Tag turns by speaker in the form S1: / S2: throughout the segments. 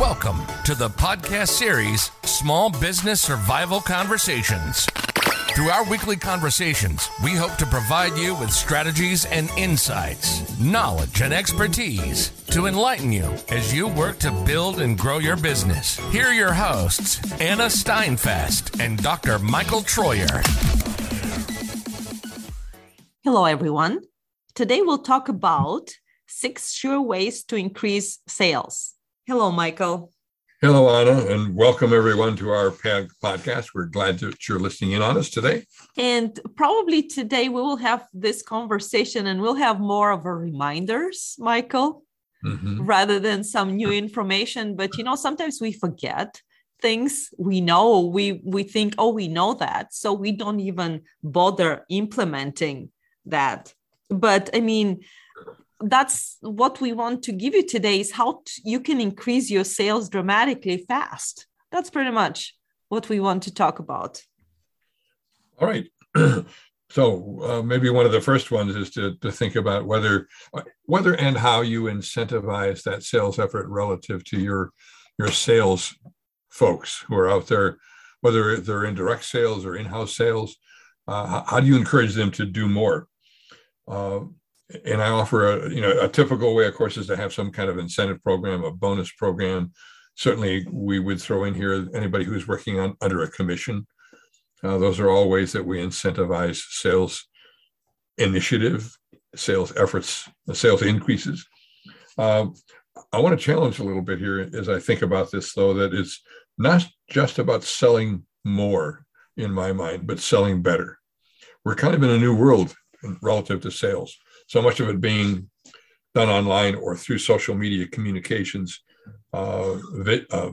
S1: Welcome to the podcast series Small Business Survival Conversations. Through our weekly conversations, we hope to provide you with strategies and insights, knowledge and expertise to enlighten you as you work to build and grow your business. Here are your hosts, Anna Steinfest and Dr. Michael Troyer.
S2: Hello, everyone. Today we'll talk about six sure ways to increase sales. Hello, Michael.
S3: Hello, Anna, and welcome everyone to our podcast. We're glad that you're listening in on us today.
S2: And probably today we will have this conversation and we'll have more of a reminders, Michael, mm-hmm. rather than some new information. But you know, sometimes we forget things we know. We we think, oh, we know that. So we don't even bother implementing that. But I mean, that's what we want to give you today is how t- you can increase your sales dramatically fast. That's pretty much what we want to talk about.
S3: All right. So uh, maybe one of the first ones is to, to think about whether whether and how you incentivize that sales effort relative to your your sales folks who are out there whether they're in direct sales or in-house sales. Uh, how, how do you encourage them to do more? Uh, and I offer a you know a typical way, of course, is to have some kind of incentive program, a bonus program. Certainly, we would throw in here anybody who's working on under a commission. Uh, those are all ways that we incentivize sales initiative, sales efforts, sales increases. Uh, I want to challenge a little bit here as I think about this, though, that it's not just about selling more in my mind, but selling better. We're kind of in a new world relative to sales so much of it being done online or through social media communications, uh, uh,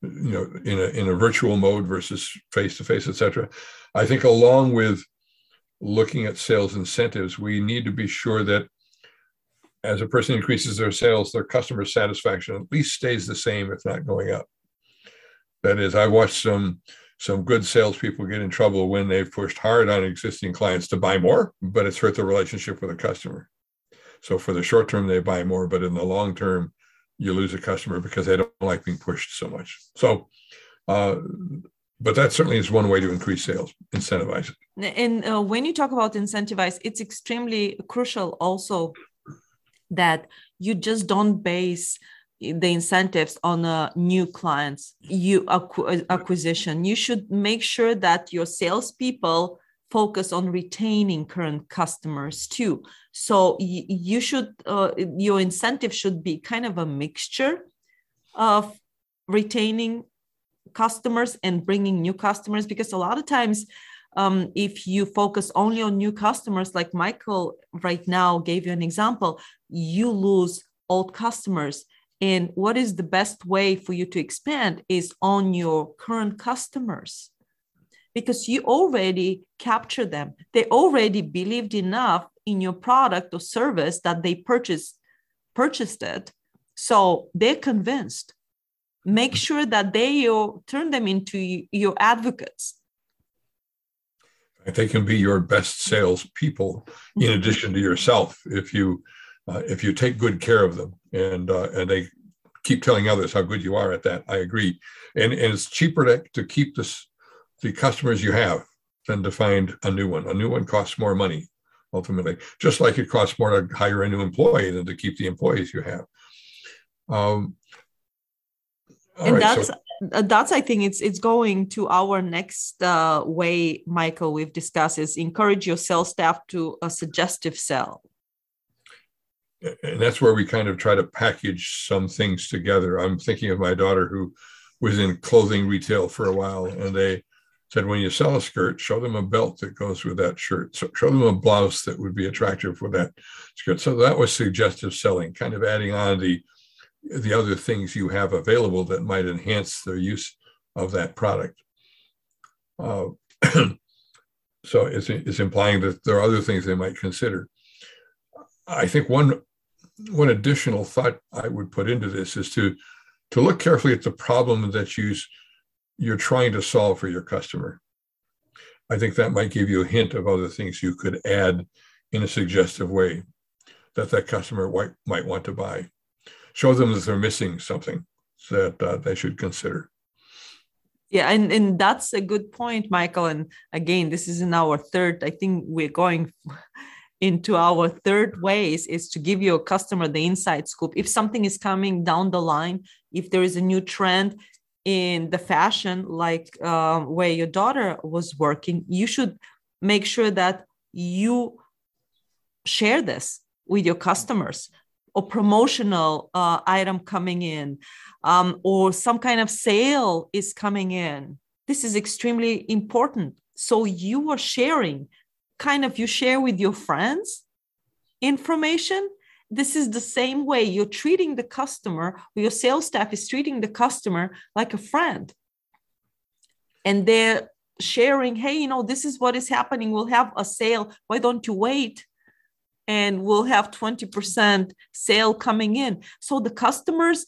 S3: you know, in a, in a virtual mode versus face to face, et cetera. I think along with looking at sales incentives, we need to be sure that as a person increases their sales, their customer satisfaction at least stays the same, if not going up. That is, I watched some some good salespeople get in trouble when they've pushed hard on existing clients to buy more, but it's hurt the relationship with a customer. So for the short term, they buy more, but in the long term, you lose a customer because they don't like being pushed so much. So, uh, but that certainly is one way to increase sales, incentivize.
S2: And uh, when you talk about incentivize, it's extremely crucial also that you just don't base the incentives on uh, new clients you acqu- acquisition. You should make sure that your salespeople focus on retaining current customers too. So y- you should uh, your incentive should be kind of a mixture of retaining customers and bringing new customers because a lot of times um, if you focus only on new customers like michael right now gave you an example you lose old customers and what is the best way for you to expand is on your current customers because you already capture them. They already believed enough in your product or service that they purchased purchased it. So they're convinced. Make sure that they you turn them into your advocates.
S3: They can be your best sales people in addition to yourself if you uh, if you take good care of them and uh, and they keep telling others how good you are at that. I agree, and and it's cheaper to, to keep this the customers you have than to find a new one. A new one costs more money ultimately, just like it costs more to hire a new employee than to keep the employees you have. Um,
S2: and right, that's so, uh, that's I think it's it's going to our next uh, way, Michael. We've discussed is encourage your sales staff to a suggestive sell
S3: and that's where we kind of try to package some things together. I'm thinking of my daughter who was in clothing retail for a while, and they said, when you sell a skirt, show them a belt that goes with that shirt. So show them a blouse that would be attractive for that skirt. So that was suggestive selling, kind of adding on the the other things you have available that might enhance their use of that product. Uh, so it's, it's implying that there are other things they might consider. I think one one additional thought I would put into this is to to look carefully at the problem that you you're trying to solve for your customer. I think that might give you a hint of other things you could add in a suggestive way that that customer might, might want to buy. Show them that they're missing something that uh, they should consider.
S2: Yeah, and, and that's a good point, Michael. And again, this is in our third, I think we're going into our third ways is to give your customer the inside scoop. If something is coming down the line, if there is a new trend in the fashion, like uh, where your daughter was working, you should make sure that you share this with your customers. Or promotional uh, item coming in um, or some kind of sale is coming in. This is extremely important. So you are sharing kind of you share with your friends information this is the same way you're treating the customer your sales staff is treating the customer like a friend. And they're sharing hey you know this is what is happening. We'll have a sale. Why don't you wait? And we'll have 20% sale coming in. So the customers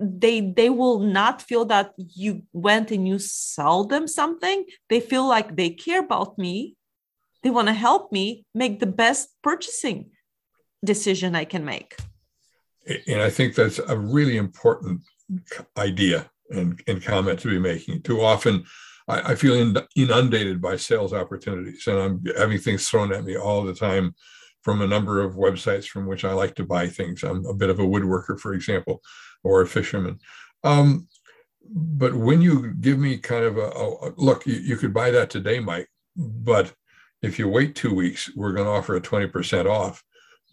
S2: they they will not feel that you went and you sell them something. They feel like they care about me they want to help me make the best purchasing decision i can make
S3: and i think that's a really important idea and, and comment to be making too often I, I feel inundated by sales opportunities and i'm having things thrown at me all the time from a number of websites from which I like to buy things. I'm a bit of a woodworker, for example, or a fisherman. Um, but when you give me kind of a, a look, you, you, could buy that today, Mike, but if you wait two weeks, we're going to offer a 20% off.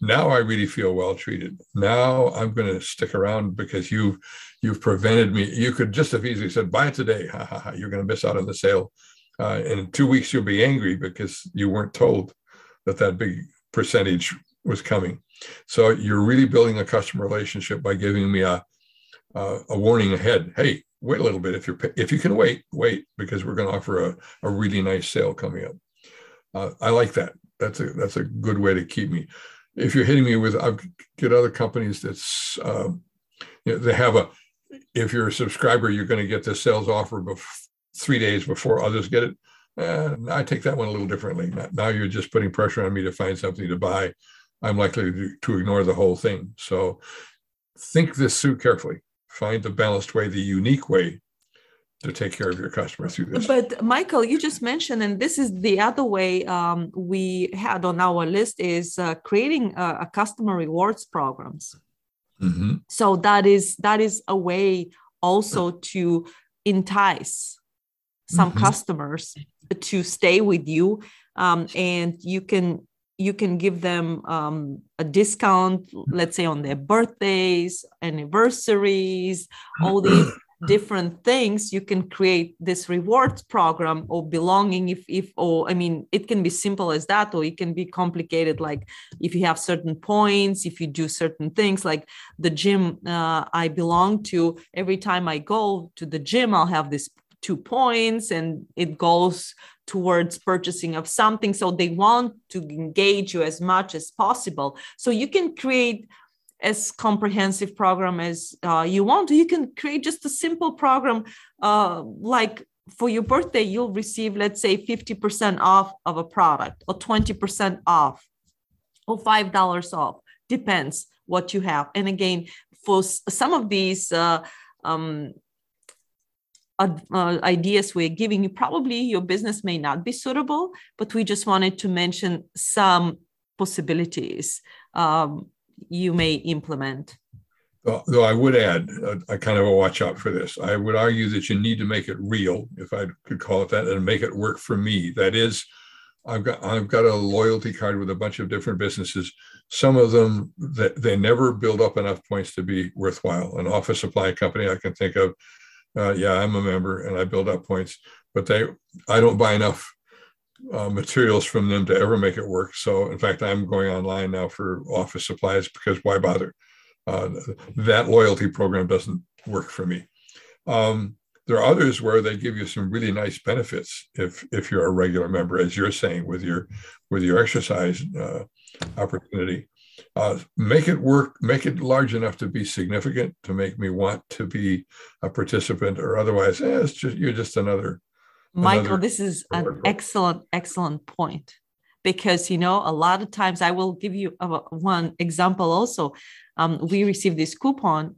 S3: Now I really feel well treated. Now I'm going to stick around because you've you've prevented me. You could just have easily said, buy it today. Ha, ha, ha. You're going to miss out on the sale. Uh, in two weeks, you'll be angry because you weren't told that that big percentage was coming. So you're really building a customer relationship by giving me a a, a warning ahead. Hey, wait a little bit. If you're if you can wait, wait because we're going to offer a, a really nice sale coming up. Uh, I like that. That's a that's a good way to keep me. If you're hitting me with, I get other companies that's uh, you know, they have a. If you're a subscriber, you're going to get the sales offer bef- three days before others get it. Uh, I take that one a little differently. Now you're just putting pressure on me to find something to buy. I'm likely to, to ignore the whole thing. So think this through carefully. Find the balanced way, the unique way to take care of your customer through this.
S2: But Michael, you just mentioned, and this is the other way um, we had on our list is uh, creating a, a, customer rewards programs. Mm-hmm. So that is that is a way also to entice some mm-hmm. customers to stay with you um, and you can you can give them um, a discount let's say on their birthdays anniversaries all these different things you can create this rewards program or belonging if if or i mean it can be simple as that or it can be complicated like if you have certain points if you do certain things like the gym uh, i belong to every time i go to the gym i'll have this two points and it goes towards purchasing of something so they want to engage you as much as possible. So you can create as comprehensive program as uh, you want. You can create just a simple program uh, like for your birthday you'll receive let's say 50% off of a product or 20% off or $5 off. Depends what you have. And again for some of these uh, um, uh, ideas we're giving you probably your business may not be suitable but we just wanted to mention some possibilities. Um, you may implement
S3: though i would add a, a, kind of a watch out for this i would argue that you need to make it real if i could call it that and make it work for me that is I've got I've got a loyalty card with a bunch of different businesses. Some of them that they never build up enough points to be worthwhile. An office supply company I can think of uh, yeah, I'm a member and I build up points, but they, I don't buy enough uh, materials from them to ever make it work. So, in fact, I'm going online now for office supplies because why bother? Uh, that loyalty program doesn't work for me. Um, there are others where they give you some really nice benefits if if you're a regular member, as you're saying with your with your exercise uh, opportunity uh, make it work, make it large enough to be significant to make me want to be a participant, or otherwise, eh, it's just you're just another.
S2: Michael, this is an excellent, excellent point because you know a lot of times I will give you a, one example also. Um, we received this coupon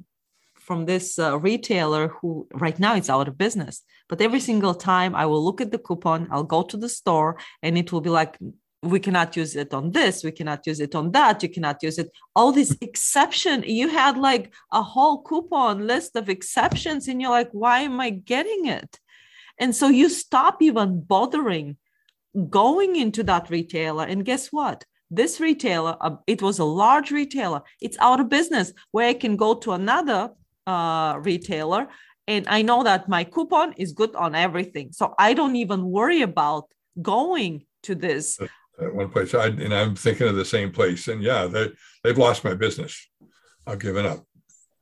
S2: from this uh, retailer who right now it's out of business. But every single time I will look at the coupon, I'll go to the store and it will be like, we cannot use it on this, we cannot use it on that, you cannot use it. All these exception, you had like a whole coupon list of exceptions, and you're like, why am I getting it? And so you stop even bothering going into that retailer. And guess what? This retailer, uh, it was a large retailer, it's out of business where I can go to another uh, retailer and I know that my coupon is good on everything. So I don't even worry about going to this.
S3: At one place, I, and I'm thinking of the same place. And yeah, they, they've lost my business. I've given up.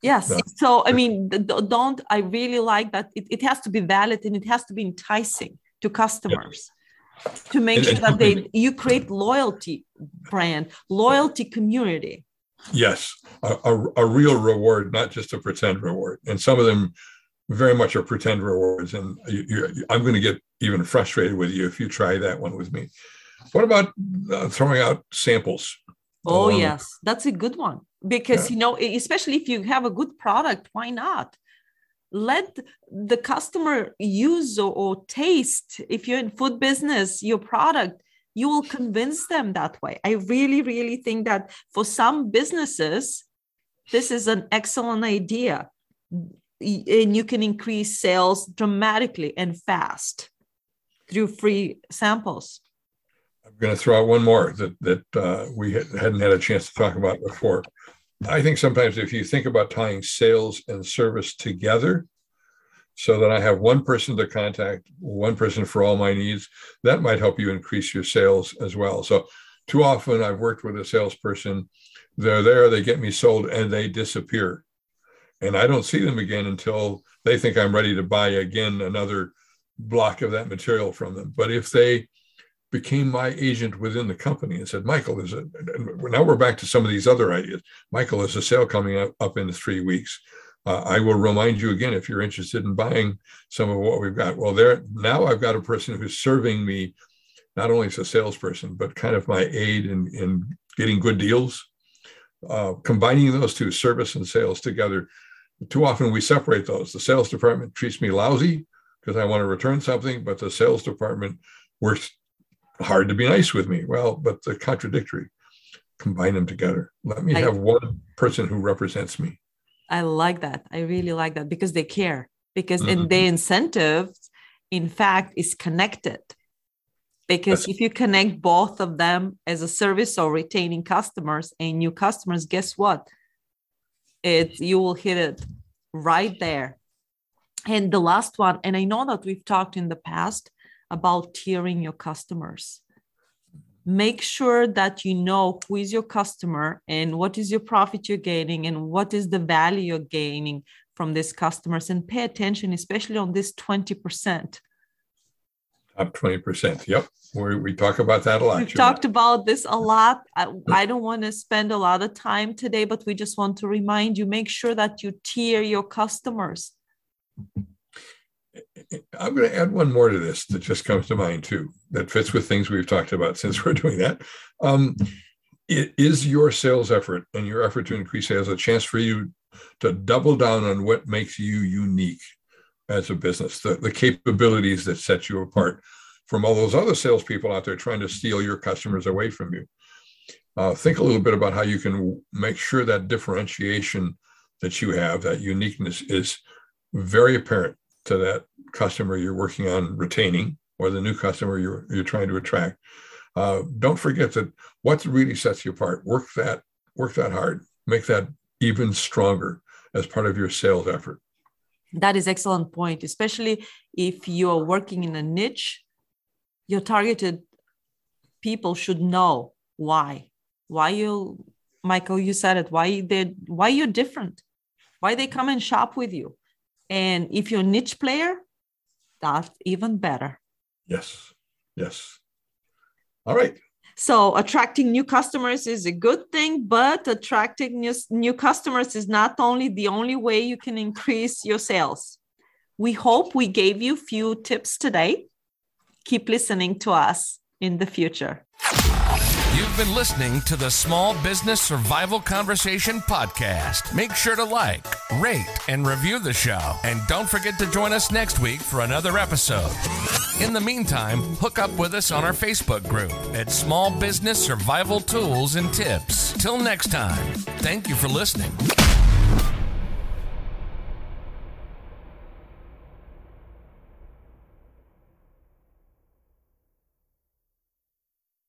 S2: Yes. No. So, I mean, don't, I really like that. It, it has to be valid and it has to be enticing to customers. Yeah. To make and, sure that they you create loyalty brand, loyalty community.
S3: Yes, a, a, a real reward, not just a pretend reward. And some of them very much are pretend rewards. And you, I'm going to get even frustrated with you if you try that one with me. What about uh, throwing out samples?
S2: Oh, um, yes, that's a good one because, yeah. you know, especially if you have a good product, why not? Let the customer use or, or taste, if you're in food business, your product you will convince them that way. I really, really think that for some businesses, this is an excellent idea. And you can increase sales dramatically and fast through free samples.
S3: Going to throw out one more that, that uh, we hadn't had a chance to talk about before. I think sometimes if you think about tying sales and service together, so that I have one person to contact, one person for all my needs. That might help you increase your sales as well. So, too often I've worked with a salesperson, they're there, they get me sold, and they disappear. And I don't see them again until they think I'm ready to buy again another block of that material from them. But if they became my agent within the company and said, Michael, there's a, now we're back to some of these other ideas. Michael, there's a sale coming up, up in three weeks uh, I will remind you again if you're interested in buying some of what we've got. Well, there now I've got a person who's serving me not only as a salesperson, but kind of my aid in, in getting good deals. Uh, combining those two, service and sales together, too often we separate those. The sales department treats me lousy because I want to return something, but the sales department works hard to be nice with me. Well, but the contradictory. Combine them together. Let me have one person who represents me.
S2: I like that. I really like that because they care. Because mm-hmm. in the incentives, in fact, is connected. Because That's- if you connect both of them as a service or retaining customers and new customers, guess what? It you will hit it right there. And the last one, and I know that we've talked in the past about tiering your customers. Make sure that you know who is your customer and what is your profit you're gaining and what is the value you're gaining from these customers and pay attention especially on this 20%
S3: top 20% yep. We, we talk about that a lot
S2: we've talked about this a lot. I, I don't want to spend a lot of time today but we just want to remind you make sure that you tier your customers mm-hmm.
S3: I'm going to add one more to this that just comes to mind too, that fits with things we've talked about since we're doing that. Um, it is your sales effort and your effort to increase sales a chance for you to double down on what makes you unique as a business, the, the capabilities that set you apart from all those other salespeople out there trying to steal your customers away from you. Uh, think a little bit about how you can make sure that differentiation that you have, that uniqueness, is very apparent to that customer you're working on retaining or the new customer you're, you're trying to attract. Uh, don't forget that what really sets you apart. Work that, work that hard. Make that even stronger as part of your sales effort.
S2: That is excellent point, especially if you are working in a niche. Your targeted people should know why. Why you, Michael, you said it. Why they, why you're different. Why they come and shop with you. And if you're a niche player, that's even better.
S3: Yes. Yes. All right.
S2: So attracting new customers is a good thing, but attracting new, new customers is not only the only way you can increase your sales. We hope we gave you a few tips today. Keep listening to us in the future
S1: been listening to the Small Business Survival Conversation podcast. Make sure to like, rate, and review the show. And don't forget to join us next week for another episode. In the meantime, hook up with us on our Facebook group at Small Business Survival Tools and Tips. Till next time, thank you for listening.